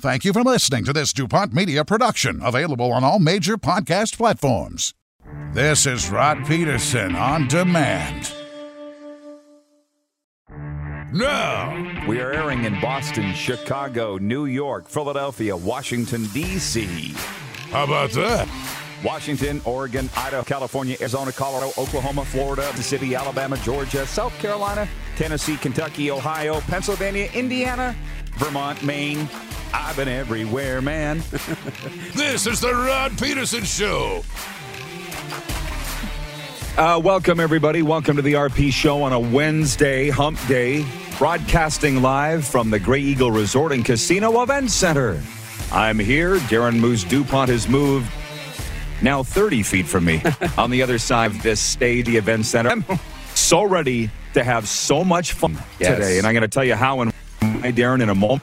Thank you for listening to this DuPont Media production, available on all major podcast platforms. This is Rod Peterson on demand. Now, we are airing in Boston, Chicago, New York, Philadelphia, Washington, D.C. How about that? Washington, Oregon, Idaho, California, Arizona, Colorado, Oklahoma, Florida, Mississippi, Alabama, Georgia, South Carolina, Tennessee, Kentucky, Ohio, Pennsylvania, Indiana, Vermont, Maine. I've been everywhere, man. This is the Rod Peterson Show. Uh, welcome, everybody. Welcome to the RP Show on a Wednesday, hump day, broadcasting live from the Grey Eagle Resort and Casino Event Center. I'm here. Darren Moose DuPont has moved now 30 feet from me on the other side of this stage, the event center. I'm so ready to have so much fun Yes. today. And I'm going to tell you how and why, Darren, in a moment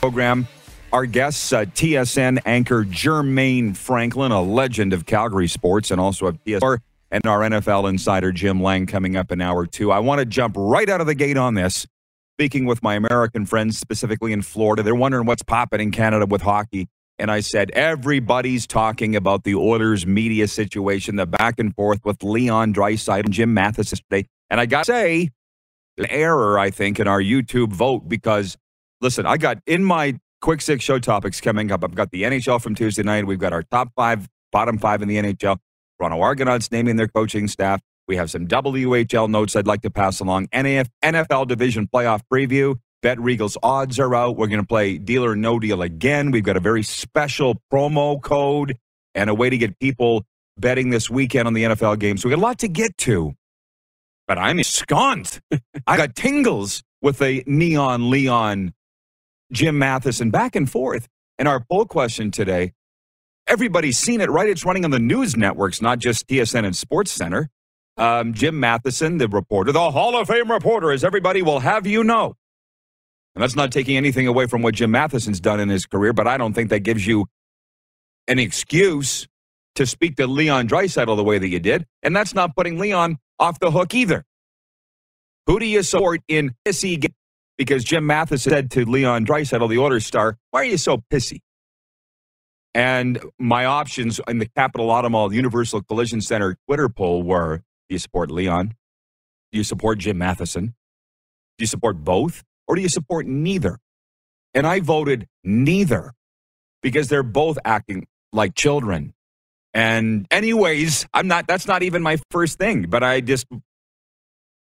program. Our guests, uh, TSN anchor Jermain Franklin, a legend of Calgary sports, and also of TSN, and our NFL insider Jim Lang coming up in an hour two. I want to jump right out of the gate on this. Speaking with my American friends, specifically in Florida, they're wondering what's popping in Canada with hockey. And I said, everybody's talking about the Oilers media situation, the back and forth with Leon Draisaitl and Jim Matheson today. And I got to say, an error, I think, in our YouTube vote because, listen, I got in my quick six show topics coming up. I've got the NHL from Tuesday night. We've got our top five, bottom five in the NHL. Toronto Argonauts naming their coaching staff. We have some WHL notes I'd like to pass along. NAF, NFL division playoff preview. Bet Regal's odds are out. We're going to play deal or no deal again. We've got a very special promo code and a way to get people betting this weekend on the NFL game. So we got a lot to get to. But I'm ensconced. I got tingles with a neon Leon Jim Matheson back and forth. And our poll question today everybody's seen it, right? It's running on the news networks, not just TSN and Sports Center. Um, Jim Matheson, the reporter, the Hall of Fame reporter, as everybody will have you know. And that's not taking anything away from what Jim Matheson's done in his career, but I don't think that gives you an excuse to speak to Leon Draisaitl the way that you did. And that's not putting Leon off the hook either. Who do you support in pissy game? Because Jim Matheson said to Leon Draisaitl, the Oiler star, why are you so pissy? And my options in the Capital Automall Universal Collision Center Twitter poll were do you support Leon? Do you support Jim Matheson? Do you support both? Or do you support neither? And I voted neither because they're both acting like children. And, anyways, I'm not, that's not even my first thing, but I just,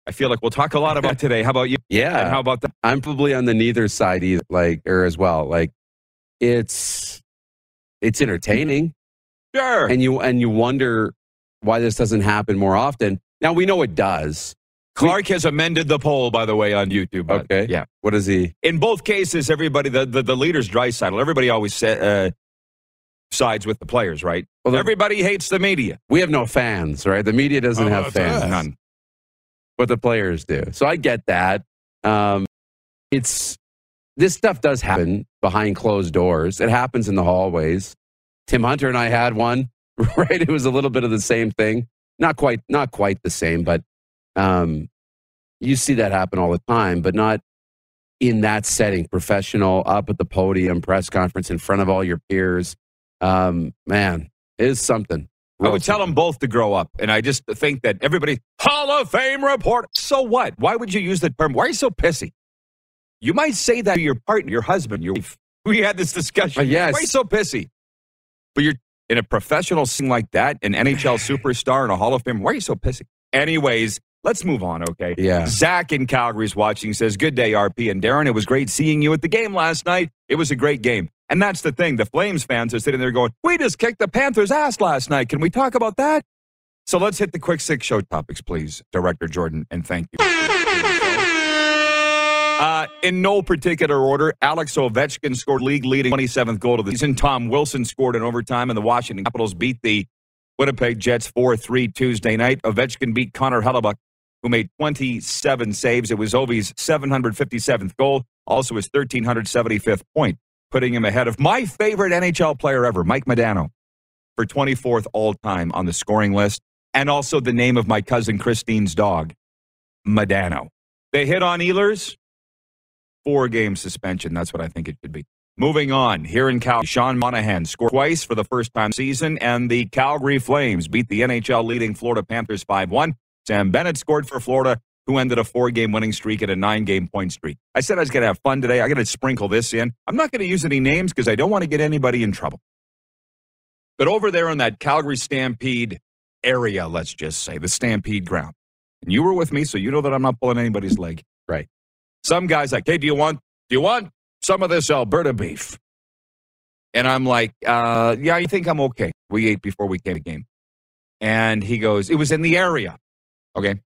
I feel like we'll talk a lot about today. How about you? Yeah. And how about that? I'm probably on the neither side either, like or as well. Like it's it's entertaining. Sure. And you and you wonder why this doesn't happen more often. Now we know it does. Clark has amended the poll, by the way, on YouTube. Okay. Yeah. What is he? in both cases, everybody, the, the, the leader's Draisaitl. Everybody always sa- uh, sides with the players, right? Well, they're- everybody hates the media. We have no fans, right? The media doesn't How have fans. that? None. But the players do. So I get that. Um, it's this stuff does happen behind closed doors. It happens in the hallways. Tim Hunter and I had one, right? It was a little bit of the same thing. Not quite, not quite the same, but um, you see that happen all the time, but not in that setting. Professional, up at the podium, press conference in front of all your peers. Um, man, it is something. I would tell them both to grow up. And I just think that everybody, Hall of Fame report. So what? Why would you use the term? Why are you so pissy? You might say that to your partner, your husband, your wife. We had this discussion. Uh, yes. Why are you so pissy? But you're in a professional scene like that, an NHL superstar and a Hall of Fame. Why are you so pissy? Anyways, let's move on, okay? Yeah. Zach in Calgary's watching says, Good day, RP and Darren. It was great seeing you at the game last night. It was a great game. And that's the thing. The Flames fans are sitting there going, We just kicked the Panthers' ass last night. Can we talk about that? So let's hit the quick six show topics, please, Director Jordan, and thank you. Uh, in no particular order, Alex Ovechkin scored league leading 27th goal of the season. Tom Wilson scored in overtime, and the Washington Capitals beat the Winnipeg Jets 4 3 Tuesday night. Ovechkin beat Connor Hellebuyck, who made 27 saves. It was Ovi's 757th goal, also his 1375th point, putting him ahead of my favorite NHL player ever, Mike Modano, for 24th all time on the scoring list, and also the name of my cousin Christine's dog, Modano. They hit on Ehlers, four game suspension. That's what I think it should be. Moving on, here in Cal, Sean Monahan scored twice for the first time season, and the Calgary Flames beat the NHL leading Florida Panthers 5 1. Sam Bennett scored for Florida, who ended a four game winning streak and a nine game point streak. I said I was going to have fun today. I got to sprinkle this in. I'm not going to use any names because I don't want to get anybody in trouble. But over there in that Calgary Stampede area, let's just say, the Stampede ground, and you were with me, so you know that I'm not pulling anybody's leg. Right. Some guy's like, hey, do you want, do you want some of this Alberta beef. And I'm like, uh, yeah, I think I'm okay. We ate before we came to game. And he goes, it was in the area, okay,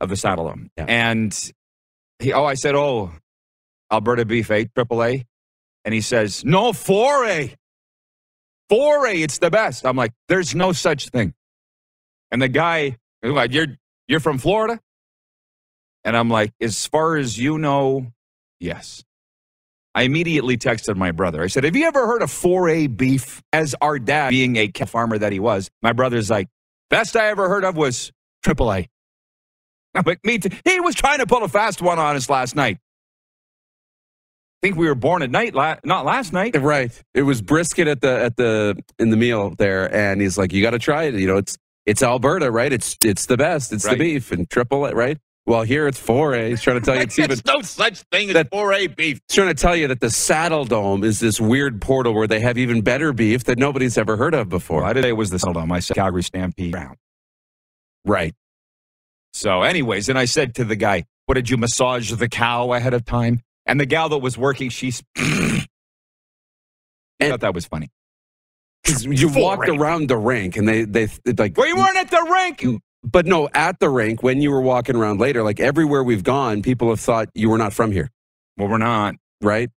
of the Saddle Dome. Yeah. And he, oh, I said, oh, Alberta beef, 8, triple A? And he says, no, 4A. 4A, it's the best. I'm like, there's no such thing. And the guy, like, you're, you're from Florida? And I'm like, as far as you know, Yes. I immediately texted my brother. I said, Have you ever heard of 4A beef? As our dad, being a farmer that he was, my brother's like, Best I ever heard of was AAA. Me too. He was trying to pull a fast one on us last night. I think we were born at night, la- not last night. Right. It was brisket at the at the in the meal there, and he's like, "You got to try it. You know, it's it's Alberta, right? It's it's the best. It's Right. the beef and triple it, right? Well, here it's four A. He's trying to tell you it's even. There's no such thing as That- 4A beef. He's trying to tell you that the Saddle Dome is this weird portal where they have even better beef that nobody's ever heard of before. Well, I did say it was the Seldom. I said Calgary Stampede round. Right. So, anyways, and I said to the guy, What did you massage the cow ahead of time? And the gal that was working, she's. I thought that was funny. 'Cause you Full walked rink. around the rink, and they they they like. Well, you weren't at the rink. But no, at the rink when you were walking around later, like everywhere we've gone, people have thought you were not from here, Well, we're not. right?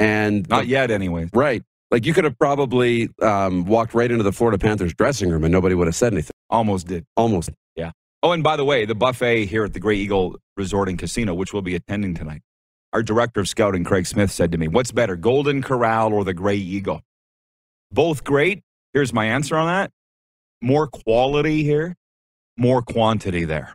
And Not yet, anyways. Right. Like you could have probably um, walked right into the Florida Panthers dressing room and nobody would have said anything. Almost did. Almost. Oh, and by the way, the buffet here at the Grey Eagle Resort and Casino, which we'll be attending tonight, our director of scouting, Craig Smith, said to me, What's better, Golden Corral or the Grey Eagle? Both great. Here's my answer on that more quality here, more quantity there.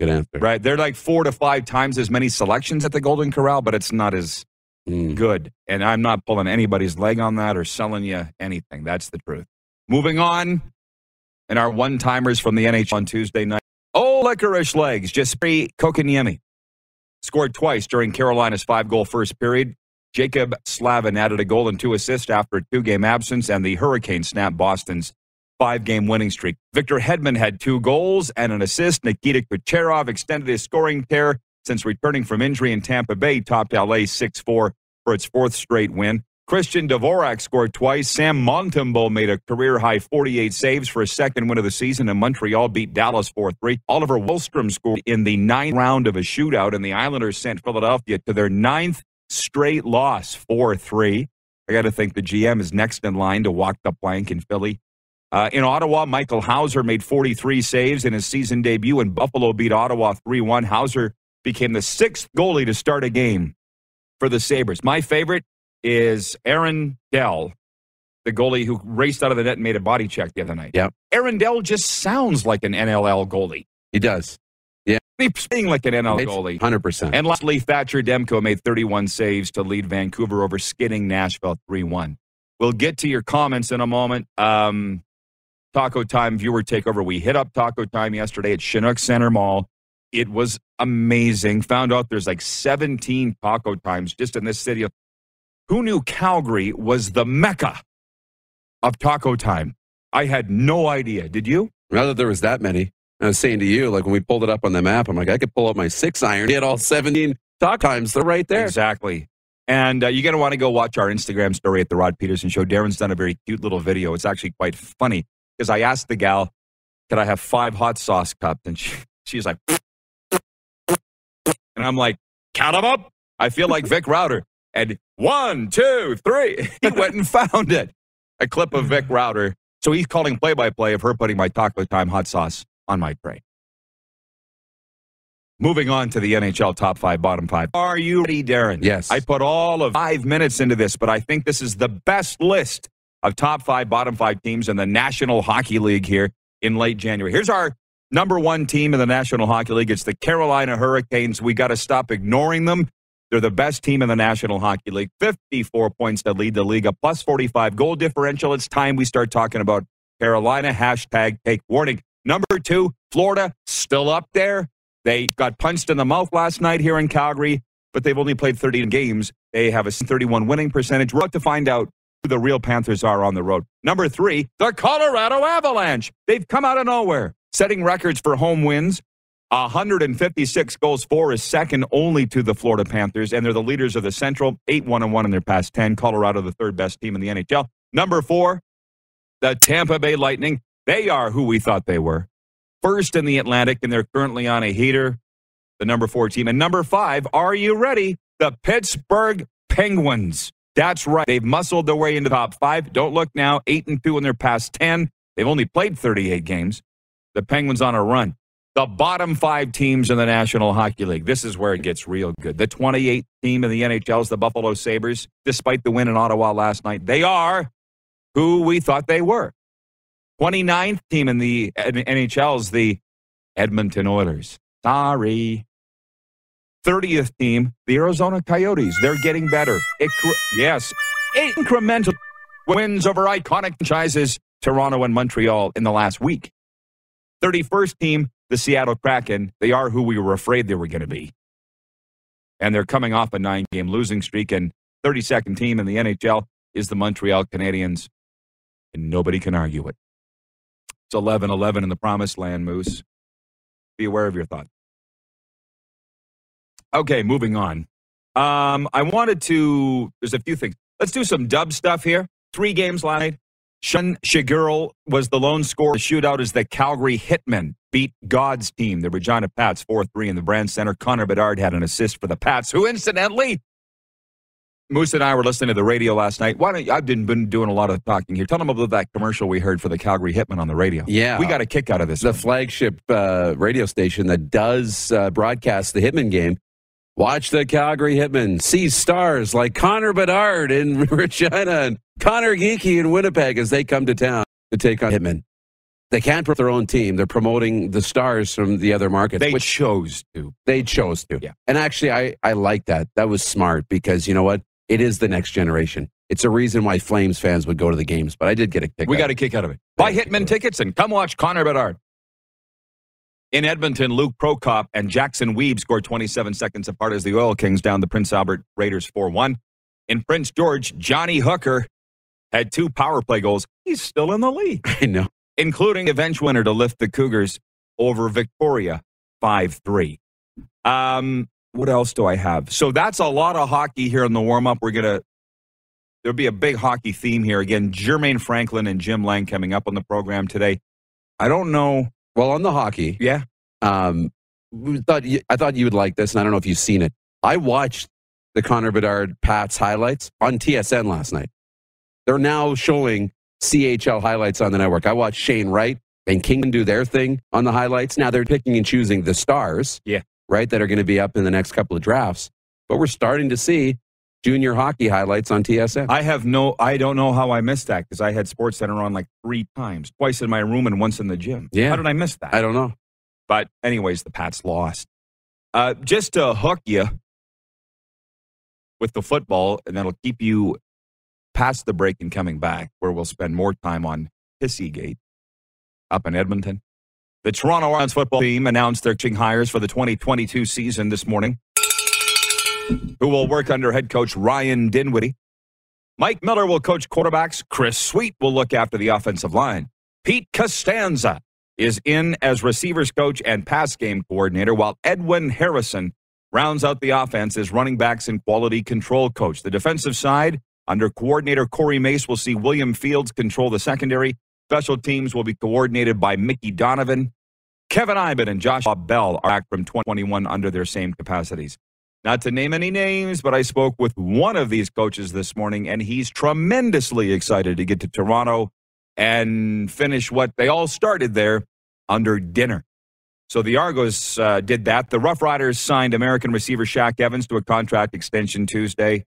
Good answer. Right. They're like four to five times as many selections at the Golden Corral, but it's not as Mm. good. And I'm not pulling anybody's leg on that or selling you anything. That's the truth. Moving on, and our one timers from the NHL on Tuesday night. Oh, licorice legs. Jesperi Kotkaniemi scored twice during Carolina's five goal first period. Jaccob Slavin added a goal and two assists after a two game absence, and the Hurricane snapped Boston's five game winning streak. Victor Hedman had two goals and an assist. Nikita Kucherov extended his scoring tear since returning from injury in Tampa Bay, topped LA 6 4 for its fourth straight win. Christian Dvorak scored twice. Sam Montembeault made a career high 48 saves for a second win of the season, and Montreal beat Dallas 4 3. Oliver Wahlstrom scored in the ninth round of a shootout, and the Islanders sent Philadelphia to their ninth straight loss 4 3. I got to think the GM is next in line to walk the plank in Philly. Uh, in Ottawa, Michael Houser made 43 saves in his season debut, and Buffalo beat Ottawa 3 1. Houser became the sixth goalie to start a game for the Sabres. My favorite is Aaron Dell, the goalie who raced out of the net and made a body check the other night. Yeah. Aaron Dell just sounds like an NLL goalie. He does. Yeah. He's playing like an NL goalie. 100%. And lastly, Thatcher Demko made 31 saves to lead Vancouver over skidding Nashville 3 1. We'll get to your comments in a moment. Um, Taco Time viewer takeover. We hit up Taco Time yesterday at Chinook Center Mall. It was amazing. Found out there's like 17 Taco Times just in this city. Who knew Calgary was the mecca of Taco Time? I had no idea. Did you? Now that there was that many, I was saying to you, like when we pulled it up on the map, I'm like, I could pull up my six iron, get all 17 Taco Times. They're right there. Exactly. And uh, you're going to want to go watch our Instagram story at the Rod Peterson Show. Darren's done a very cute little video. It's actually quite funny because I asked the gal, "Could I have five hot sauce cups?" And she, she's like, and I'm like, "Count them up." I feel like Vic Rauter. And one, two, three. He went and found it. A clip of Vic Rauter. So he's calling play-by-play of her putting my Taco Time hot sauce on my tray. Moving on to the NHL top five, bottom five. Are you ready, Darren? Yes. I put all of five minutes into this, but I think this is the best list of top five, bottom five teams in the National Hockey League here in late January. Here's our number one team in the National Hockey League. It's the Carolina Hurricanes. We got to stop ignoring them They're the best team in the National Hockey League. 54 points to lead the league, a plus 45 goal differential. It's time we start talking about Carolina. Hashtag take warning. Number two, Florida, still up there. They got punched in the mouth last night here in Calgary, but they've only played 13 games. They have a 31 winning percentage. We're about to find out who the real Panthers are on the road. Number three, the Colorado Avalanche. They've come out of nowhere, setting records for home wins. 156 goals for is second only to the Florida Panthers, and they're the leaders of the Central, 8 1 1 in their past 10. Colorado, the third best team in the NHL. Number four, the Tampa Bay Lightning. They are who we thought they were. First in the Atlantic, and they're currently on a heater, the number four team. And number five, are you ready? The Pittsburgh Penguins. That's right. They've muscled their way into the top five. Don't look now. Eight and two in their past 10. They've only played 38 games. The Penguins on a run. The bottom five teams in the National Hockey League. This is where it gets real good. The 28th team in the NHL is the Buffalo Sabres. Despite the win in Ottawa last night, they are who we thought they were. 29th team in the NHL is the Edmonton Oilers. Sorry. 30th team, the Arizona Coyotes. They're getting better. Incre- yes, incremental wins over iconic franchises, Toronto and Montreal, in the last week. 31st team, the Seattle Kraken. They are who we were afraid they were going to be. And they're coming off a nine game losing streak. And 32nd team in the NHL is the Montreal Canadiens. And nobody can argue it. It's 11 11 in the promised land, Moose. Be aware of your thoughts. Okay, moving on. Um, I wanted to, there's a few things. Let's do some dub stuff here. Three games last night. Sean Tschigerl was the lone scorer. The shootout is the Calgary Hitmen beat God's team, the Regina Pats, 4 3 in the Brandt Center. Connor Bedard had an assist for the Pats, who incidentally, Moose and I were listening to the radio last night. Why don't you, I've been, been doing a lot of talking here. Tell them about that commercial we heard for the Calgary Hitmen on the radio. Yeah. We got a kick out of this. The one. flagship uh, radio station that does uh, broadcast the Hitman game. Watch the Calgary Hitmen. See stars like Connor Bedard in Regina and Conor Geekie in Winnipeg as they come to town to take on Hitman. They can't put their own team. They're promoting the stars from the other markets. they which chose to. they chose to. Yeah. And actually, I, I like that. That was smart because you know what? It is the next generation. It's a reason why Flames fans would go to the games. But I did get a kick. We got a kick out of it. Buy. Hitman tickets and come watch Connor Bedard. In Edmonton, Luke Prokop and Jackson Weeb scored 27 seconds apart as the Oil Kings down the Prince Albert Raiders 4 1. In Prince George, Johnny Hooker had two power play goals. He's still in the league, I know. Including a bench winner to lift the Cougars over Victoria 5 3. Um, what else do I have? So that's a lot of hockey here in the warm up. We're going to, there'll be a big hockey theme here. Again, Jermain Franklin and Jim Lang coming up on the program today. I don't know. Well, on the hockey, Yeah. um, we thought you, I thought you would like this, and I don't know if you've seen it. I watched the Connor Bedard Pats highlights on TSN last night. They're now showing CHL highlights on the network. I watched Shane Wright and Kingman do their thing on the highlights. Now they're picking and choosing the stars, Yeah. right, that are going to be up in the next couple of drafts. But we're starting to see junior hockey highlights on TSN. I have no, I don't know how I missed that because I had Sports Center on like three times, twice in my room and once in the gym. Yeah. How did I miss that? I don't know. But anyways, the Pats lost. Uh, just to hook you with the football, and that'll keep you past the break and coming back, where we'll spend more time on Pissygate up in Edmonton. The Toronto Lions football team announced their coaching hires for the 2022 season this morning, who will work under head coach Ryan Dinwiddie. Mike Miller will coach quarterbacks. Chris Sweet will look after the offensive line. Pete Costanza is in as receivers coach and pass game coordinator, while Edwin Harrison rounds out the offense as running backs and quality control coach. The defensive side, under coordinator Corey Mace, we'll see William Fields control the secondary. Special teams will be coordinated by Mickey Donovan. Kevin Eiben and Joshua Bell are back from 2021 under their same capacities. Not to name any names, but I spoke with one of these coaches this morning, and he's tremendously excited to get to Toronto and finish what they all started there under dinner. So the Argos uh, did that. The Rough Riders signed American receiver Shaq Evans to a contract extension Tuesday,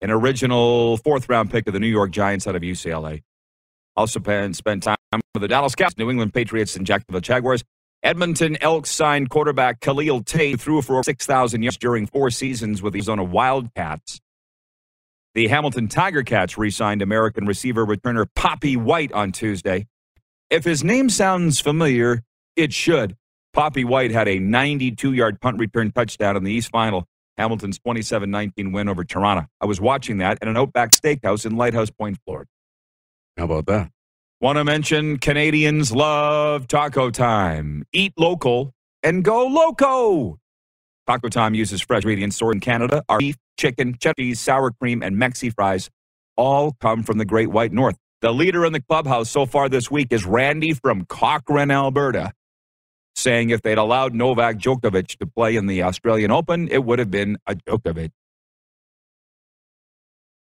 an original fourth round pick of the New York Giants out of UCLA. Also spent time with the Dallas Cowboys, New England Patriots, and Jacksonville Jaguars. Edmonton Elks signed quarterback Khalil Tate, who threw for 6,000 yards during four seasons with the Arizona Wildcats. The Hamilton Tiger Cats re signed American receiver returner Papi White on Tuesday. If his name sounds familiar, it should. Papi White had a 92 yard punt return touchdown in the East Final, Hamilton's 27 19 win over Toronto. I was watching that at an Outback Steakhouse in Lighthouse Point, Florida. How about that? Want to mention Canadians love taco time. Eat local and go loco. Taco Time uses fresh ingredients stored in Canada. Our beef, chicken, cheese, sour cream, and Mexi fries all come from the Great White North. The leader in the clubhouse so far this week is Randy from Cochrane, Alberta, saying if they'd allowed Novak Djokovic to play in the Australian Open, it would have been a Djokovic.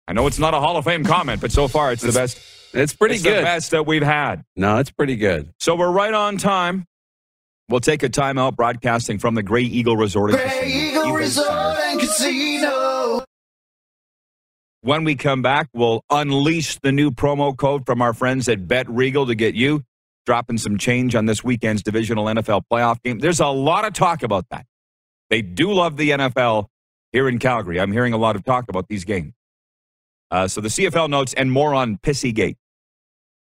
I know it's not a Hall of Fame comment, but so far it's the best. It's pretty it's good. the best that we've had. No, it's pretty good. So we're right on time. We'll take a timeout broadcasting from the Grey Eagle Resort. and Grey Casino. Eagle Resort and Casino. When we come back, we'll unleash the new promo code from our friends at Bet Regal to get you dropping some change on this weekend's divisional NFL playoff game. There's a lot of talk about that. They do love the NFL here in Calgary. I'm hearing a lot of talk about these games. Uh, so the CFL notes and more on Pissygate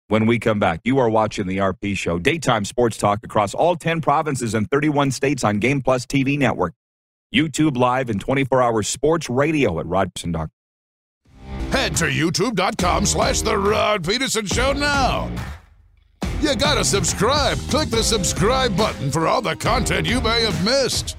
when we come back. You are watching the RP Show, daytime sports talk across all 10 provinces and 31 states on Game Plus TV network, YouTube Live, and 24-hour sports radio at Rodson.com. Head to youtube.com slash The Rod Peterson Show now. You gotta subscribe. Click the subscribe button for all the content you may have missed.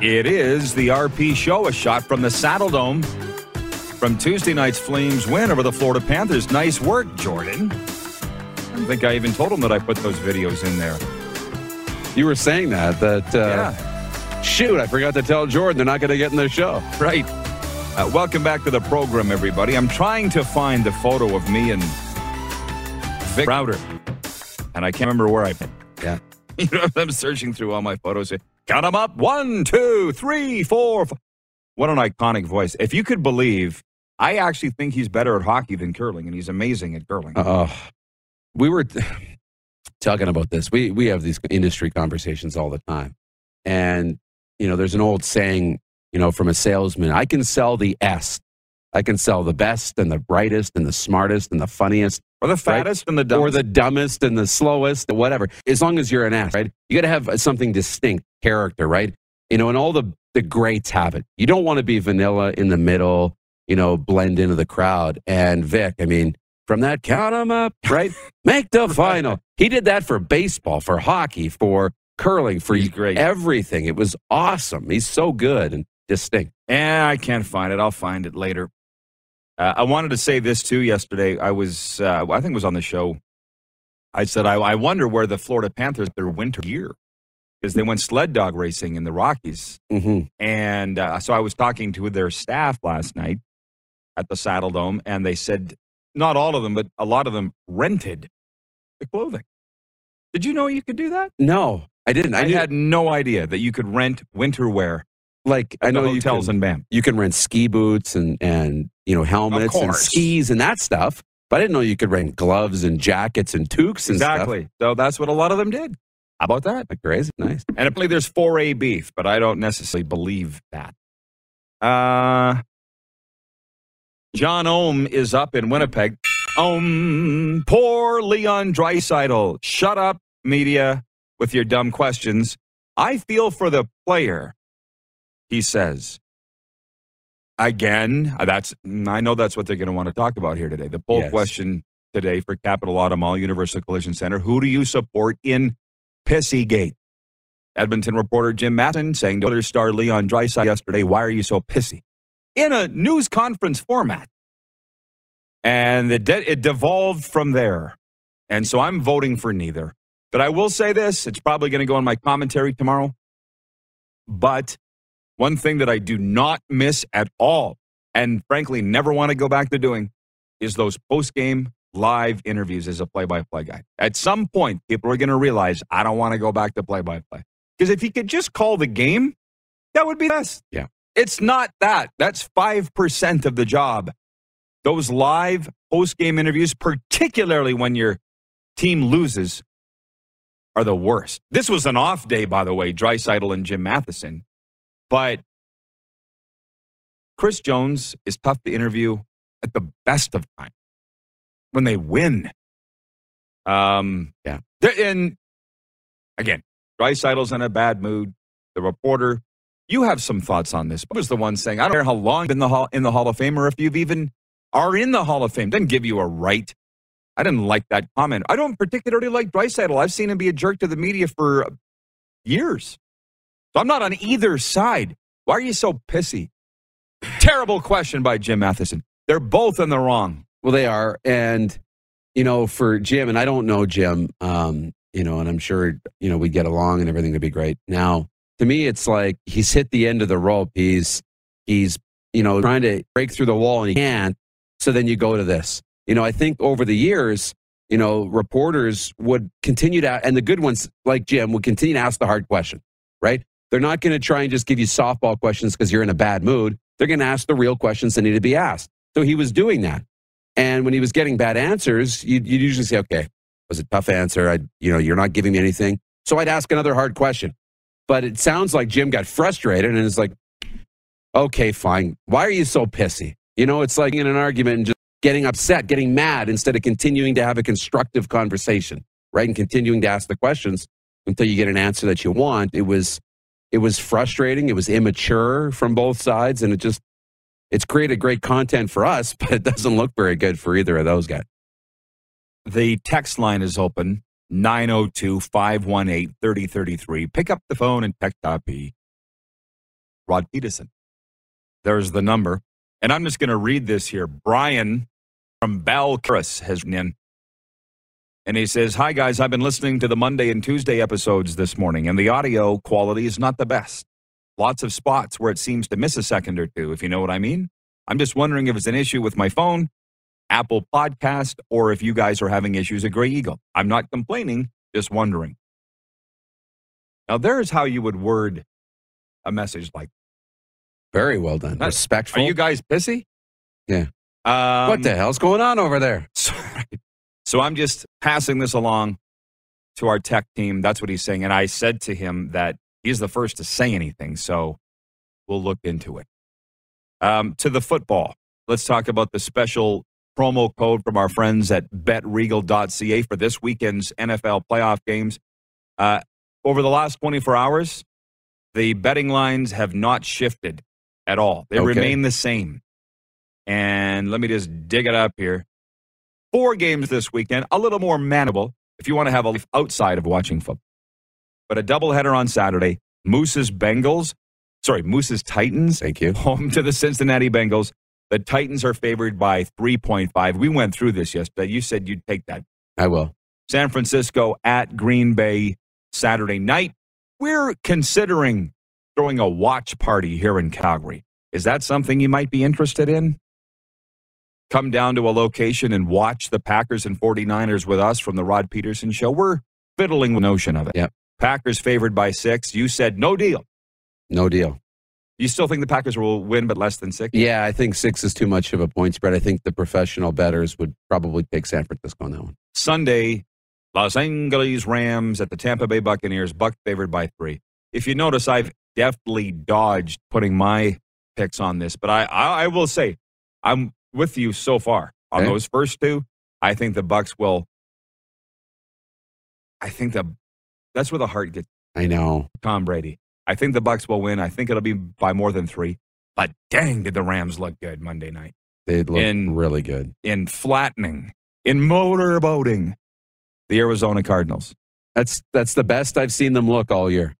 It is the RP Show, a shot from the Saddle Dome from Tuesday night's Flames win over the Florida Panthers. Nice work, Jordan. I don't think I even told him that I put those videos in there. You were saying that, that, uh, Yeah. shoot, I forgot to tell Jordan they're not going to get in the show. Right. Uh, welcome back to the program, everybody. I'm trying to find the photo of me and Vic Rauter, and I can't remember where I. Yeah. You know, I'm searching through all my photos. Count them up. One, two, three, four. What an iconic voice. If you could believe, I actually think he's better at hockey than curling, and he's amazing at curling. Uh, we were talking about this. We we have these industry conversations all the time, and you know, there's an old saying, you know, from a salesman: I can sell the S. I can sell the best and the brightest and the smartest and the funniest or the fattest and the dumbest. or the dumbest and the slowest, whatever. As long as you're an ass, right? You got to have something distinct, character, right? You know, and all the the greats have it. You don't want to be vanilla in the middle, you know, blend into the crowd. And Vic, I mean, from that count 'em up, right? Make the final. He did that for baseball, for hockey, for curling, for He's great. everything. It was awesome. He's so good and distinct. Eh, I can't find it. I'll find it later. Uh, I wanted to say this too. Yesterday, I was, uh, I think it was on the show. I said, I, I wonder where the Florida Panthers their winter gear because they went sled dog racing in the Rockies, hmm and uh, so I was talking to their staff last night at the Saddle Dome, and they said not all of them, but a lot of them rented the clothing. Did you know you could do that? No, I didn't. I, I, had no idea that you could rent winter wear. Like I know the you hotels can, in you can rent ski boots and and you know helmets and skis and that stuff. But I didn't know you could rent gloves and jackets and toques and Exactly. So that's what a lot of them did. How about that? Like crazy, nice. And I believe there's 4A beef, but I don't necessarily believe that. Uh, John Ohm is up in Winnipeg. Ohm, poor Leon Draisaitl. Shut up, media, with your dumb questions. I feel for the player, he says. Again, uh, that's I know that's what they're going to want to talk about here today. The poll Yes. question today for Capital Auto Mall Universal Collision Center: Who do you support in Pissygate? Edmonton reporter Jim Matheson saying to other star Leon Draisaitl yesterday, "Why are you so pissy?" In a news conference format, and it, de- it devolved from there. And so I'm voting for neither. But I will say this: it's probably going to go in my commentary tomorrow. But one thing that I do not miss at all, and frankly never want to go back to doing, is those post game live interviews as a play by play guy. At some point, people are going to realize I don't want to go back to play by play. Because if he could just call the game, that would be best. Yeah. It's not that. That's 5% of the job. those live post game interviews, particularly when your team loses, are the worst. This was an off day, by the way, Draisaitl and Jim Matheson. But Chris Jones is tough to interview at the best of times when they win. Um, Yeah. And again, Draisaitl's in a bad mood. The reporter, you have some thoughts on this. I was the one saying, I don't care how long you've been in the hall, in the Hall of Fame or if you've even are in the Hall of Fame. Doesn't give you a right. I didn't like that comment. I don't particularly like Draisaitl. I've seen him be a jerk to the media for years. I'm not on either side. Why are you so pissy? Terrible question by Jim Matheson. They're both in the wrong. Well, they are. And, you know, for Jim, and I don't know Jim, um, you know, and I'm sure, you know, we'd get along and everything would be great. Now, to me, it's like he's hit the end of the rope. He's, he's, you know, trying to break through the wall and he can't. So then you go to this. You know, I think over the years, you know, reporters would continue to, and the good ones like Jim would continue to ask the hard question, right? They're not going to try and just give you softball questions because you're in a bad mood. They're going to ask the real questions that need to be asked. So he was doing that. And when he was getting bad answers, you'd, you'd usually say, okay, was a tough answer. I, you know, you're not giving me anything. So I'd ask another hard question. But it sounds like Jim got frustrated and is like, okay, fine. Why are you so pissy? You know, it's like in an argument and just getting upset, getting mad instead of continuing to have a constructive conversation, right? And continuing to ask the questions until you get an answer that you want. It was, it was frustrating. It was immature from both sides. And it just, it's created great content for us, but it doesn't look very good for either of those guys. The text line is open 902 518 3033. Pick up the phone and text copy Rod Peterson. There's the number. And I'm just going to read this here. Brian from Balcris has in. And he says, Hi, guys. I've been listening to the Monday and Tuesday episodes this morning, and the audio quality is not the best. Lots of spots where it seems to miss a second or two, if you know what I mean. I'm just wondering if it's an issue with my phone, Apple Podcast, or if you guys are having issues at Grey Eagle. I'm not complaining, just wondering. Now, there's how you would word a message like, Very well done. Respectful. Are you guys pissy? Yeah. Um, what the hell's going on over there? So, so I'm just passing this along to our tech team. That's what he's saying. And I said to him that he's the first to say anything. So we'll look into it. Um, to the football. Let's talk about the special promo code from our friends at betregal.ca for this weekend's NFL playoff games. Uh, over the last 24 hours, the betting lines have not shifted at all. They Okay. remain the same. And let me just dig it up here. Four games this weekend, a little more manageable if you want to have a life outside of watching football. But a doubleheader on Saturday Moose's Bengals, sorry, Moose's Titans, Thank you. home to the Cincinnati Bengals. The Titans are favored by 3.5. We went through this yesterday. You said you'd take that. I will. San Francisco at Green Bay Saturday night. We're considering throwing a watch party here in Calgary. Is that something you might be interested in? Come down to a location and watch the Packers and 49ers with us from the Rod Peterson show. We're fiddling with the notion of it. Yep. Packers favored by six. You said no deal. No deal. You still think the Packers will win, but less than six? Yeah, I think six is too much of a point spread. I think the professional betters would probably pick San Francisco on that one. Sunday, Los Angeles Rams at the Tampa Bay Buccaneers, Buck favored by three. If you notice, I've deftly dodged putting my picks on this, but I, I, I will say I'm with you so far on Okay. those first two. I think the Bucks will. I think the that's where the heart gets I know. Tom Brady. I think the Bucks will win. I think it'll be by more than three. But dang, did the Rams look good Monday night They look In- really good. in flattening, in motorboating the Arizona Cardinals. That's that's the best I've seen them look all year,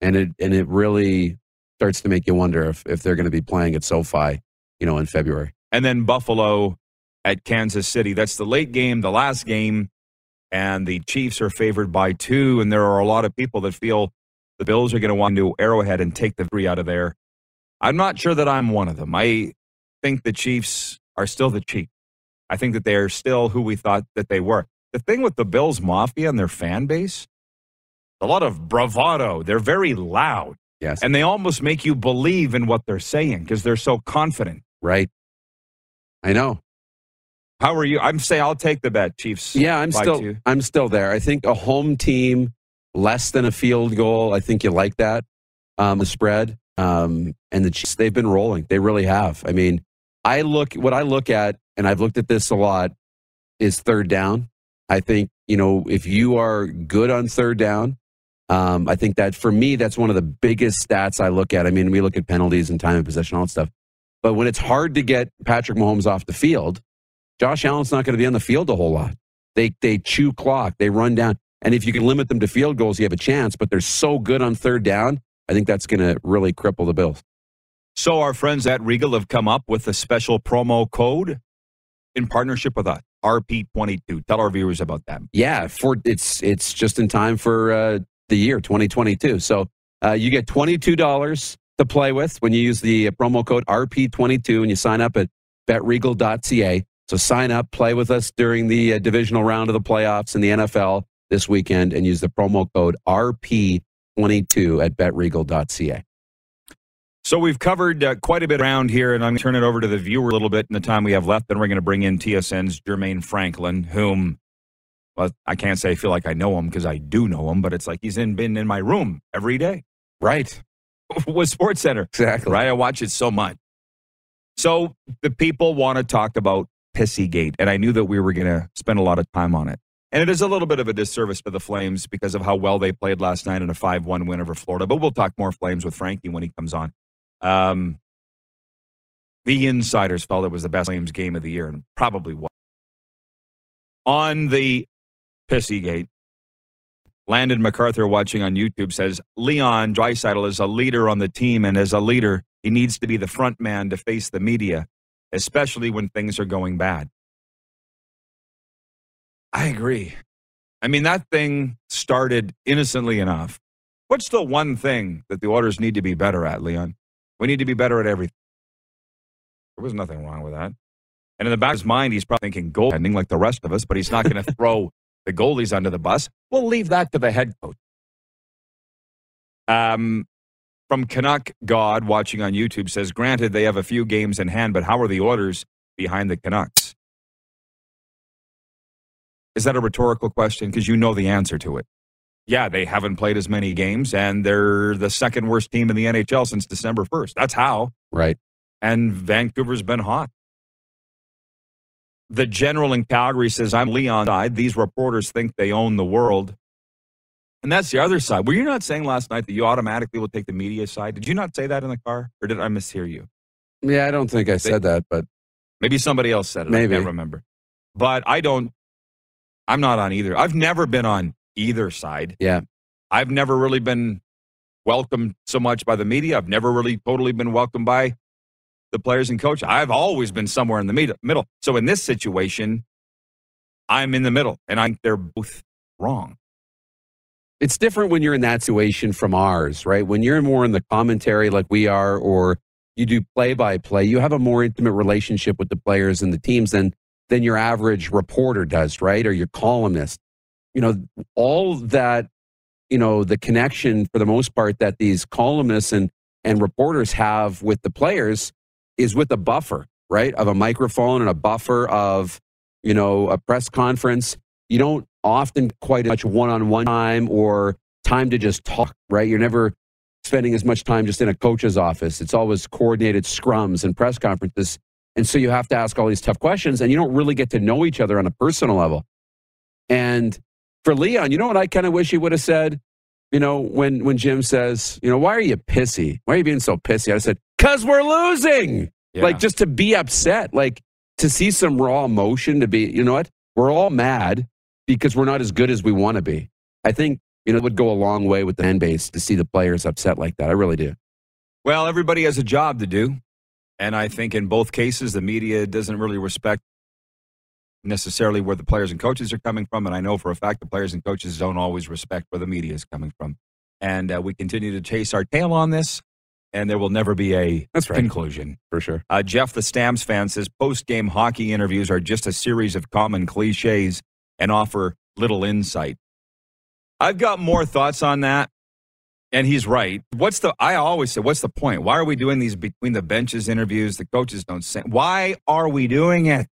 and it and it really starts to make you wonder if if they're going to be playing at SoFi, you know, in February. And then Buffalo at Kansas City. That's the late game, the last game, and the Chiefs are favored by two. And there are a lot of people that feel the Bills are going to want to Arrowhead and take the three out of there. I'm not sure that I'm one of them. I think the Chiefs are still the Chiefs. I think that they are still who we thought that they were. The thing with the Bills Mafia and their fan base, a lot of bravado. They're very loud, Yes, and they almost make you believe in what they're saying because they're so confident. right. I know. How are you? I'm saying I'll take the bet, Chiefs. Yeah, I'm still. I'm still there. I think a home team less than a field goal. I think you like that. Um, the spread um, and the Chiefs. They've been rolling. They really have. I mean, I look what I look at, and I've looked at this a lot. Is third down. I think you know if you are good on third down. Um, I think that for me, that's one of the biggest stats I look at. I mean, we look at penalties and time of possession, all that stuff. But when it's hard to get Patrick Mahomes off the field, Josh Allen's not going to be on the field a whole lot. They they chew clock, they run down, and if you can limit them to field goals, you have a chance. But they're so good on third down, I think that's going to really cripple the Bills. So our friends at Regal have come up with a special promo code in partnership with us, RP22. Tell our viewers about that. Yeah, for it's it's just in time for uh, the year 2022. So uh, you get twenty two dollars to play with when you use the promo code RP22 and you sign up at betregal.ca. So sign up, play with us during the uh, divisional round of the playoffs in the NFL this weekend, and use the promo code RP22 at betregal.ca. So we've covered uh, quite a bit around here, and I'm going to turn it over to the viewer a little bit in the time we have left. Then we're going to bring in TSN's Jermain Franklin, whom, well, I can't say I feel like I know him because I do know him, but it's like he's in, been in my room every day Right. with Sports Center. Exactly. right? I watch it so much. So the people want to talk about Pissygate, and I knew that we were going to spend a lot of time on it. And it is a little bit of a disservice to the Flames because of how well they played last night in a 5 1 win over Florida. But we'll talk more Flames with Frankie when he comes on. Um, the insiders felt it was the best Flames game of the year, and probably was. On the Pissygate, Landon MacArthur watching on YouTube says Leon Draisaitl is a leader on the team, and as a leader, he needs to be the front man to face the media, especially when things are going bad. I agree. I mean, that thing started innocently enough. What's the one thing that the Oilers need to be better at, Leon? We need to be better at everything. There was nothing wrong with that. And in the back of his mind, he's probably thinking goaltending like the rest of us, but he's not going to throw the goalies under the bus. We'll leave that to the head coach. Um, from Canuck God watching on YouTube says, granted, they have a few games in hand, but how are the Oilers behind the Canucks? Is that a rhetorical question? Because you know the answer to it. Yeah, they haven't played as many games, and they're the second worst team in the NHL since December 1st. That's how. Right. And Vancouver's been hot. The general in Calgary says, I'm Leon side. These reporters think they own the world. And that's the other side. Were you not saying last night that you automatically will take the media side? Did you not say that in the car? Or did I mishear you? Yeah, I don't think I said that, but Maybe somebody else said it. Maybe. I can't remember. But I don't, I'm not on either. I've never been on either side. yeah. I've never really been welcomed so much by the media. I've never really totally been welcomed by the players and coach. I've always been somewhere in the middle. So in this situation, I'm in the middle, and I they're both wrong. It's different when you're in that situation from ours, right? When you're more in the commentary like we are, or you do play by play, you have a more intimate relationship with the players and the teams than than your average reporter does, right? Or your columnist. You know, all that, you know, the connection for the most part that these columnists and and reporters have with the players is with a buffer, right? Of a microphone and a buffer of, you know, a press conference. You don't often quite as much one-on-one time or time to just talk, right? You're never spending as much time just in a coach's office. It's always coordinated scrums and press conferences. And so you have to ask all these tough questions and you don't really get to know each other on a personal level. And for Leon, you know what I kind of wish he would have said? You know, when when Jim says, you know, why are you pissy? Why are you being so pissy? I said, because we're losing. Yeah. Like just to be upset, like to see some raw emotion, to be, you know what? We're all mad because we're not as good as we want to be. I think, you know, it would go a long way with the fan base to see the players upset like that. I really do. Well, everybody has a job to do. And I think in both cases, the media doesn't really respect necessarily where the players and coaches are coming from. And I know for a fact the players and coaches don't always respect where the media is coming from. And uh, we continue to chase our tail on this, and there will never be a That's right. conclusion. For sure. Uh, Jeff, the Stamps fan, says post game hockey interviews are just a series of common cliches and offer little insight. I've got more thoughts on that. And he's right. What's the? I always say, what's the point? Why are we doing these between the benches interviews? The coaches don't say. Why are we doing it?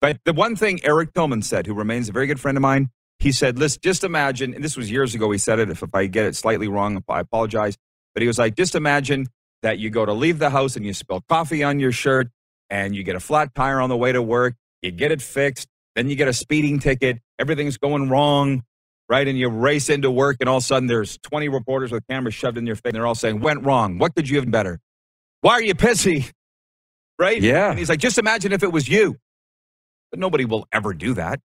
But the one thing Eric Tillman said, who remains a very good friend of mine, he said, "Let's just imagine." And this was years ago. He said it. If, if I get it slightly wrong, I apologize. But he was like, "Just imagine that you go to leave the house and you spill coffee on your shirt, and you get a flat tire on the way to work. You get it fixed, then you get a speeding ticket. Everything's going wrong." right? And you race into work, and all of a sudden there's 20 reporters with cameras shoved in your face, and they're all saying, Went wrong. What could you have done better? Why are you pissy? Right? Yeah. And he's like, Just imagine if it was you. But nobody will ever do that.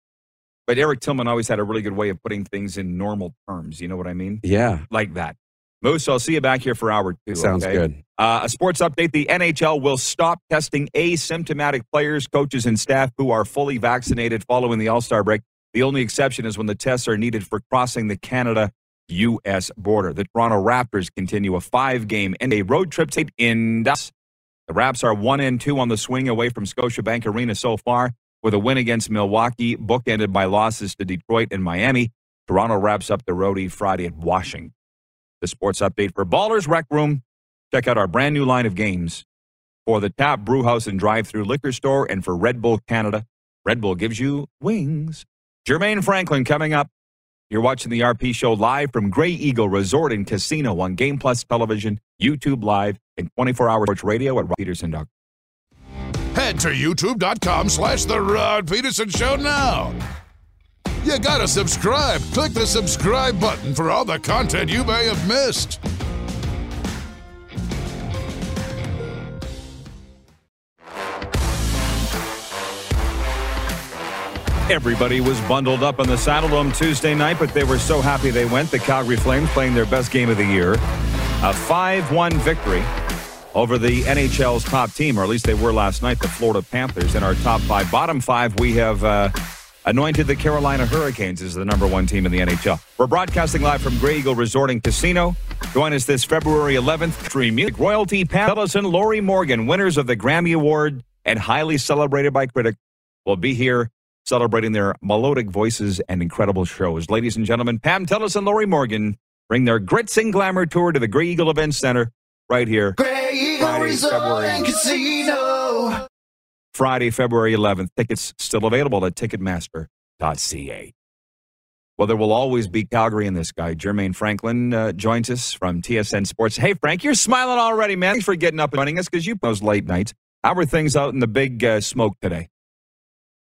But Eric Tillman always had a really good way of putting things in normal terms. You know what I mean? Yeah. Like that. Moose, I'll see you back here for hour two. Sounds okay? good. Uh, a sports update the NHL will stop testing asymptomatic players, coaches, and staff who are fully vaccinated following the All Star break. The only exception is when the tests are needed for crossing the Canada U.S. border. The Toronto Raptors continue a five game and a road trip in Dallas. The Raps are one and two on the swing away from Scotiabank Arena so far, with a win against Milwaukee, bookended by losses to Detroit and Miami. Toronto wraps up the roadie Friday at Washington. The sports update for Ballers Rec Room. Check out our brand new line of games for the Tap Brewhouse and Drive Through Liquor Store and for Red Bull Canada. Red Bull gives you wings. Jermain Franklin coming up. You're watching the RP show live from Grey Eagle Resort and Casino on Game Plus Television, YouTube Live, and 24 hour sports radio at Peterson.com. Head to youtube.com slash The Rod Peterson Show now. You gotta subscribe. Click the subscribe button for all the content you may have missed. Everybody was bundled up on the Saddledome Tuesday night, but they were so happy they went. The Calgary Flames playing their best game of the year. A 5 1 victory over the NHL's top team, or at least they were last night, the Florida Panthers. In our top five, bottom five, we have uh, anointed the Carolina Hurricanes as the number one team in the NHL. We're broadcasting live from Grey Eagle Resort and Casino. Join us this February 11th. Stream music royalty, Pam Tillis, Lorrie Morgan, winners of the Grammy Award and highly celebrated by critics, will be here celebrating their melodic voices and incredible shows. Ladies and gentlemen, Pam Tillis and Lorrie Morgan bring their Grits and Glamour tour to the Grey Eagle Event Center right here. Grey Friday, February. Casino. Friday, February 11th. Tickets still available at Ticketmaster.ca. Well, there will always be Calgary in this guy. Jermain Franklin uh, joins us from TSN Sports. Hey, Frank, you're smiling already, man. Thanks for getting up and running us because you those late nights. How are things out in the big uh, smoke today?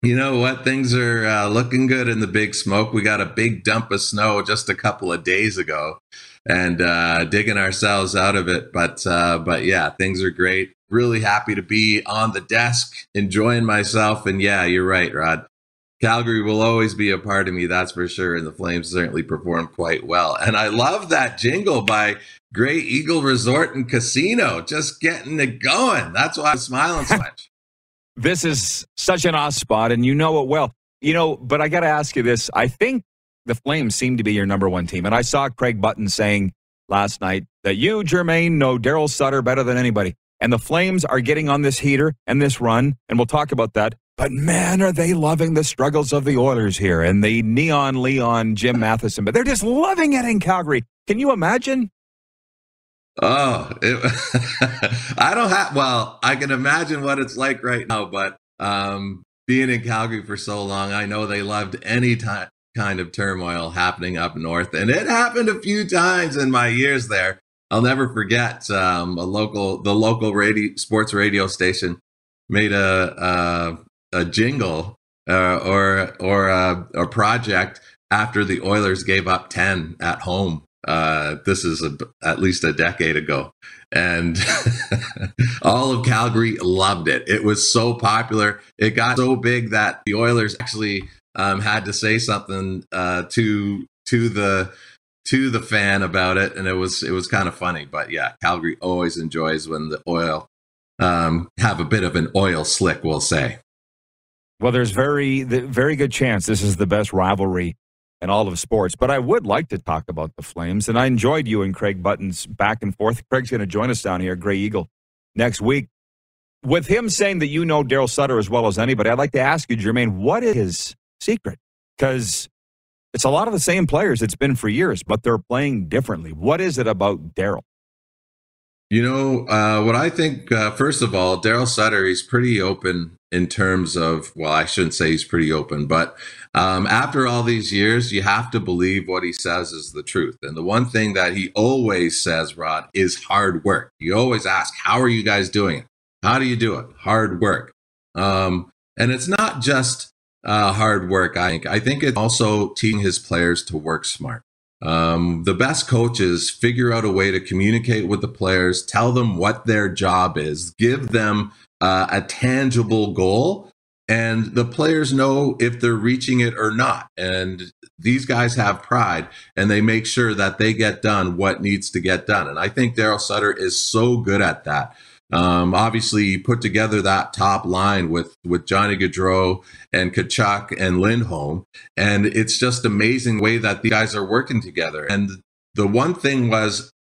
You know what? Things are uh, looking good in the big smoke. We got a big dump of snow just a couple of days ago, and uh, digging ourselves out of it. But uh, but yeah, things are great. Really happy to be on the desk, enjoying myself. And yeah, you're right, Rod. Calgary will always be a part of me, that's for sure. And the Flames certainly performed quite well. And I love that jingle by Grey Eagle Resort and Casino, just getting it going. That's why I'm smiling so much. This is such an off spot, and you know it well. You know, but I got to ask you this. I think the Flames seem to be your number one team. And I saw Craig Button saying last night that you, Jermain, know Daryl Sutter better than anybody. And the Flames are getting on this heater and this run, and we'll talk about that. But man, are they loving the struggles of the Oilers here and the neon Leon Jim Matheson. But they're just loving it in Calgary. Can you imagine? Oh, it, I don't have. Well, I can imagine what it's like right now, but um, being in Calgary for so long, I know they loved any kind of turmoil happening up north, and it happened a few times in my years there. I'll never forget um, a local, the local radio sports radio station made a a, a jingle uh, or or a, a project after the Oilers gave up ten at home uh, this is a, at least a decade ago. And all of Calgary loved it. It was so popular. It got so big that the Oilers actually um, had to say something uh, to to the to the fan about it, and it was it was kind of funny. But yeah, Calgary always enjoys when the oil um, have a bit of an oil slick. We'll say. Well, there's very the, very good chance this is the best rivalry in all of sports. But I would like to talk about the Flames, and I enjoyed you and Craig Button's back and forth. Craig's going to join us down here, Grey Eagle, next week. With him saying that you know Daryl Sutter as well as anybody, I'd like to ask you, Jermain, what is his secret? Because it's a lot of the same players it's been for years, but they're playing differently. What is it about Daryl? You know, uh, what I think, uh, first of all, Daryl Sutter, he's pretty open in terms of, well, I shouldn't say he's pretty open, but um, after all these years, you have to believe what he says is the truth. And the one thing that he always says, Rod, is hard work. You always ask, how are you guys doing it? How do you do it? Hard work. Um, and it's not just uh, hard work, I think. I think it's also teaching his players to work smart. Um, the best coaches figure out a way to communicate with the players, tell them what their job is, give them uh, a tangible goal, and the players know if they're reaching it or not. And these guys have pride and they make sure that they get done what needs to get done. And I think Daryl Sutter is so good at that. Um, obviously, put together that top line with with Johnny Gaudreau and Tkachuk and Lindholm, and it's just amazing way that the guys are working together. And the one thing was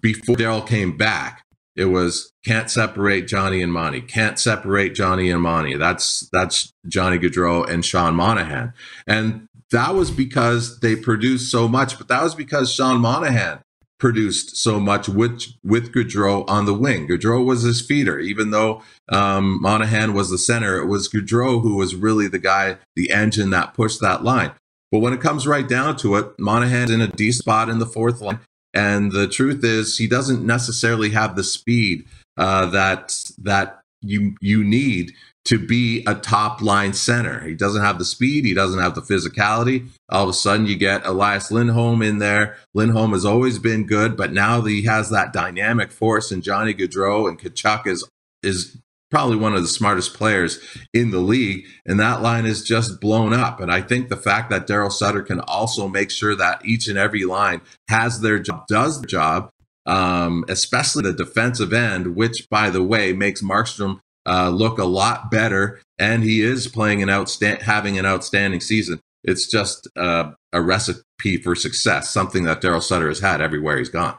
before Daryl came back, it was can't separate Johnny and Monty, can't separate Johnny and Monty. That's that's Johnny Gaudreau and Sean Monahan, and that was because they produced so much. But that was because Sean Monahan produced so much with with Gaudreau on the wing. Gaudreau was his feeder, even though um, Monahan was the center. It was Gaudreau who was really the guy, the engine that pushed that line. But when it comes right down to it, Monahan's in a D spot in the fourth line, and the truth is he doesn't necessarily have the speed uh, that that you you need to be a top line center. He doesn't have the speed, he doesn't have the physicality. All of a sudden, you get Elias Lindholm in there. Lindholm has always been good, but now he has that dynamic force in Johnny Gaudreau, and Tkachuk is is probably one of the smartest players in the league, and that line is just blown up. And I think the fact that Daryl Sutter can also make sure that each and every line has their job, does the job, um, especially the defensive end, which, by the way, makes Markstrom uh, look a lot better, and he is playing an outstand, having an outstanding season. It's just uh, a recipe for success, something that Daryl Sutter has had everywhere he's gone.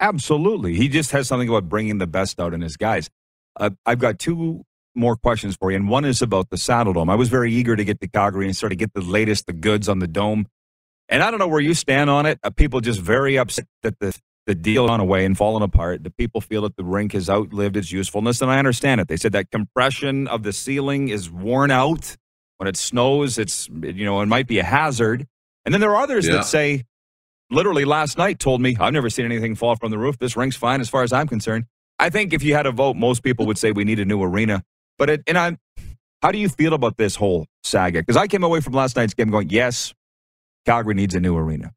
Absolutely, he just has something about bringing the best out in his guys. Uh, I've got two more questions for you, and one is about the Saddle Dome. I was very eager to get to Calgary and sort of get the latest, the goods on the dome. And I don't know where you stand on it. Uh, people just very upset that the the deal gone away and fallen apart. The people feel that the rink has outlived its usefulness, and I understand it. They said that compression of the ceiling is worn out. When it snows, it's you know it might be a hazard. And then there are others Yeah. that say, literally last night told me I've never seen anything fall from the roof. This rink's fine as far as I'm concerned. I think if you had a vote, most people would say we need a new arena. But it, and I'm, how do you feel about this whole saga? Because I came away from last night's game going, yes, Calgary needs a new arena.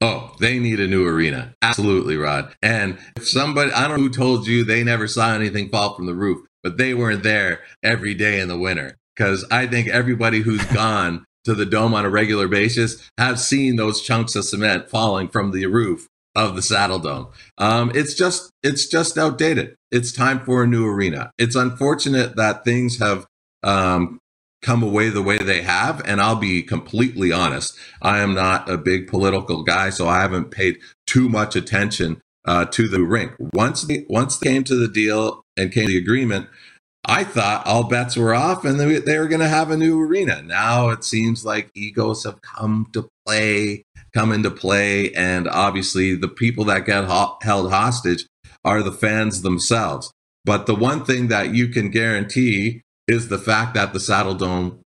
Oh, they need a new arena. Absolutely, Rod. And if somebody, I don't know who told you they never saw anything fall from the roof, but they weren't there every day in the winter. Because I think everybody who's gone to the dome on a regular basis have seen those chunks of cement falling from the roof of the Saddle Dome. Um, it's just, it's just outdated. It's time for a new arena. It's unfortunate that things have um, come away the way they have. And I'll be completely honest, I am not a big political guy, so I haven't paid too much attention uh, to the rink. Once they, once they came to the deal and came to the agreement, I thought all bets were off and they, they were going to have a new arena. Now it seems like egos have come to play, come into play, and obviously the people that get ho- held hostage are the fans themselves. But the one thing that you can guarantee is the fact that the Saddle Dome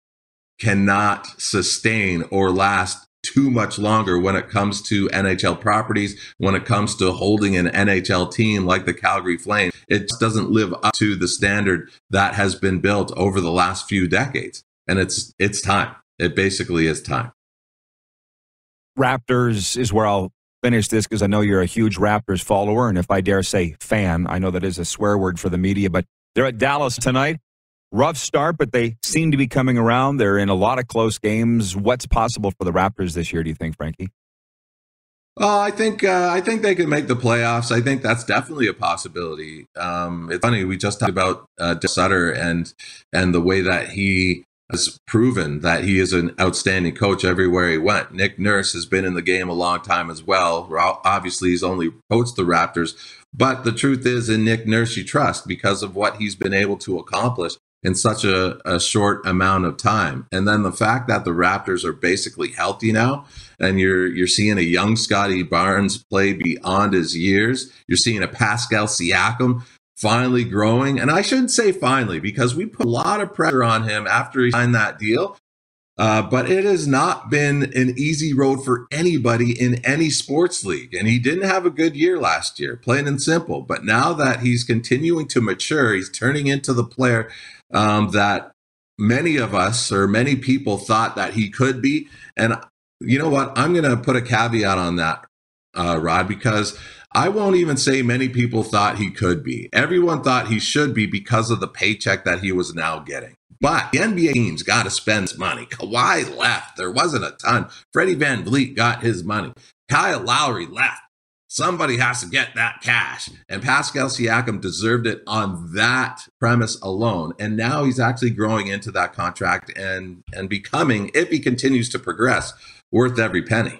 cannot sustain or last too much longer when it comes to NHL properties, when it comes to holding an NHL team like the Calgary Flames. It just doesn't live up to the standard that has been built over the last few decades. And it's it's time. It basically is time. Raptors is where I'll finish this because I know you're a huge Raptors follower. And if I dare say fan, I know that is a swear word for the media, but they're at Dallas tonight. Rough start, but they seem to be coming around. They're in a lot of close games. What's possible for the Raptors this year, do you think, Frankie? Oh, I think uh, I think they could make the playoffs. I think that's definitely a possibility. Um, it's funny we just talked about uh, Sutter and and the way that he has proven that he is an outstanding coach everywhere he went. Nick Nurse has been in the game a long time as well. Obviously, he's only coached the Raptors, but the truth is, in Nick Nurse, you trust because of what he's been able to accomplish in such a, a short amount of time. And then the fact that the Raptors are basically healthy now, and you're you're seeing a young Scottie Barnes play beyond his years. You're seeing a Pascal Siakam finally growing. And I shouldn't say finally because we put a lot of pressure on him after he signed that deal. Uh, but it has not been an easy road for anybody in any sports league. And he didn't have a good year last year, plain and simple. But now that he's continuing to mature, he's turning into the player um, that many of us or many people thought that he could be. And you know what? I'm going to put a caveat on that, uh, Rod, because I won't even say many people thought he could be. Everyone thought he should be because of the paycheck that he was now getting. But the NBA teams got to spend money. Kawhi left. There wasn't a ton. Freddie VanVleet got his money. Kyle Lowry left. Somebody has to get that cash. And Pascal Siakam deserved it on that premise alone. And now he's actually growing into that contract and, and becoming, if he continues to progress, worth every penny.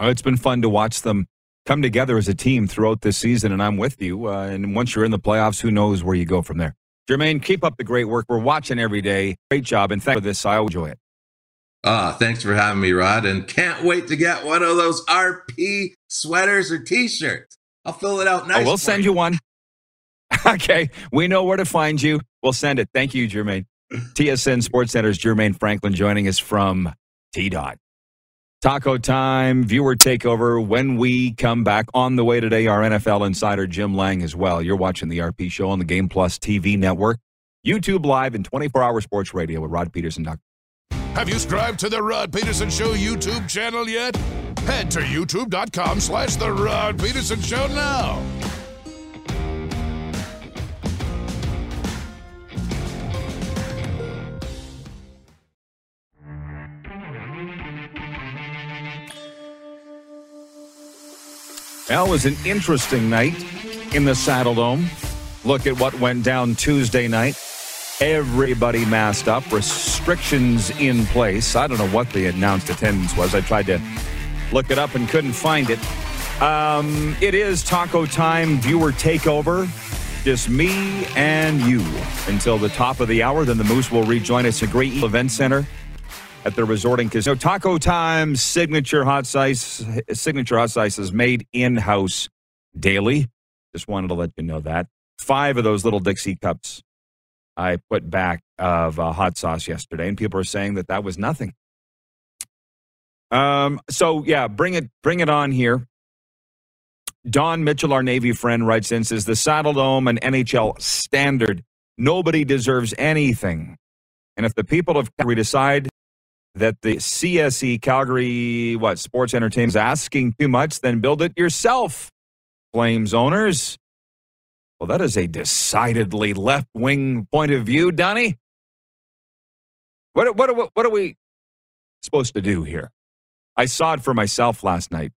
Oh, it's been fun to watch them come together as a team throughout this season, and I'm with you. Uh, and once you're in the playoffs, who knows where you go from there? Jermain, keep up the great work. We're watching every day. Great job, and thanks for this. I enjoy it. Ah, thanks for having me, Rod, and can't wait to get one of those RP sweaters or T-shirts. I'll fill it out nice. Oh, we'll send you. you one. okay, we know where to find you. We'll send it. Thank you, Jermain. TSN Sports Center's Jermain Franklin joining us from T Dot. Taco time, viewer takeover. When we come back on the way today, our NFL insider Jim Lang as well. You're watching the RP show on the Game Plus TV network, YouTube Live, and 24 hour sports radio with Rod Peterson. Have you subscribed to the Rod Peterson Show YouTube channel yet? Head to youtube.com slash the Rod Peterson Show now. Well, it was an interesting night in the Saddledome. Look at what went down Tuesday night. Everybody masked up, restrictions in place. I don't know what the announced attendance was. I tried to look it up and couldn't find it. Um, it is taco time, viewer takeover. Just me and you until the top of the hour. Then the Moose will rejoin us at Great Event Center at the Resorting Casino. Taco Time signature hot sauce. Signature hot sauce is made in house daily. Just wanted to let you know that. Five of those little Dixie cups I put back of uh, hot sauce yesterday, and people are saying that that was nothing. Um. So yeah, bring it, bring it on here. Don Mitchell, our Navy friend, writes in says the Saddledome and NHL standard. Nobody deserves anything. And if the people of Calgary decide that the CSE Calgary what sports entertainment is asking too much, then build it yourself. Flames owners. Well, that is a decidedly left wing point of view, Donnie. What, what, what, what are we supposed to do here? I saw it for myself last night.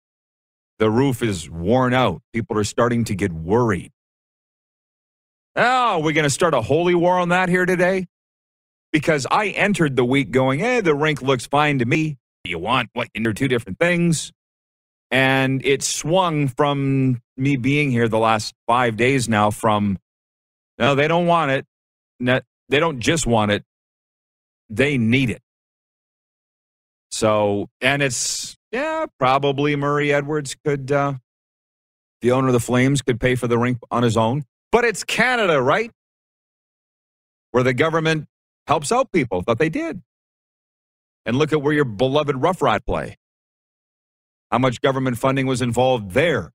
The roof is worn out. People are starting to get worried. Oh, we're going to start a holy war on that here today? Because I entered the week going, eh, the rink looks fine to me. You want what? They're two different things. And it swung from me being here the last five days now from, no, they don't want it. No, they don't just want it, they need it. So, and it's, yeah, probably Murray Edwards could, uh, the owner of the Flames could pay for the rink on his own. But it's Canada, right? Where the government helps out people. Thought they did. And look at where your beloved Rough Ride play. How much government funding was involved there?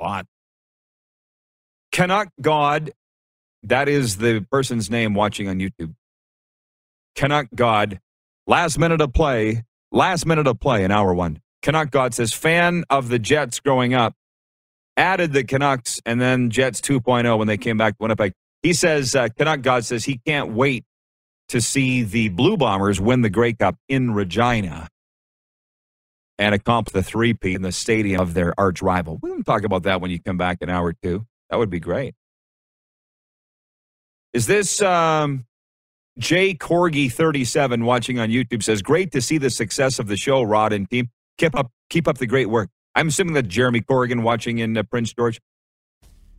A lot. Canuck God, that is the person's name watching on YouTube. Canuck God, last minute of play, last minute of play in hour one. Canuck God says, fan of the Jets growing up, added the Canucks and then Jets 2.0 when they came back to Winnipeg. He says, uh, Canuck God says he can't wait to see the Blue Bombers win the Grey Cup in Regina and accomplish the three-peat in the stadium of their arch rival. We can talk about that when you come back in hour two. That would be great. Is this um, Jay Corgi 37 watching on YouTube says, great to see the success of the show, Rod and team. Keep up, keep up the great work. I'm assuming that Jeremy Corrigan watching in uh, Prince George.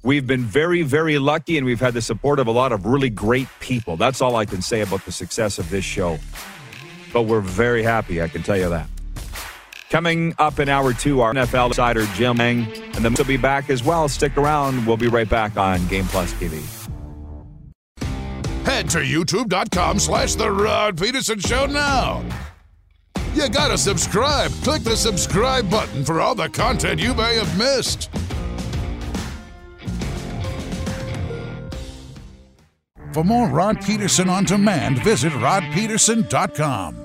We've been very, very lucky, and we've had the support of a lot of really great people. That's all I can say about the success of this show. But we're very happy, I can tell you that. Coming up in hour two, our NFL insider Jim Lang, and then we'll be back as well. Stick around. We'll be right back on Game Plus TV. Head to youtube.com slash The Rod Peterson Show now. You gotta subscribe. Click the subscribe button for all the content you may have missed. For more Rod Peterson on demand, visit rodpeterson.com.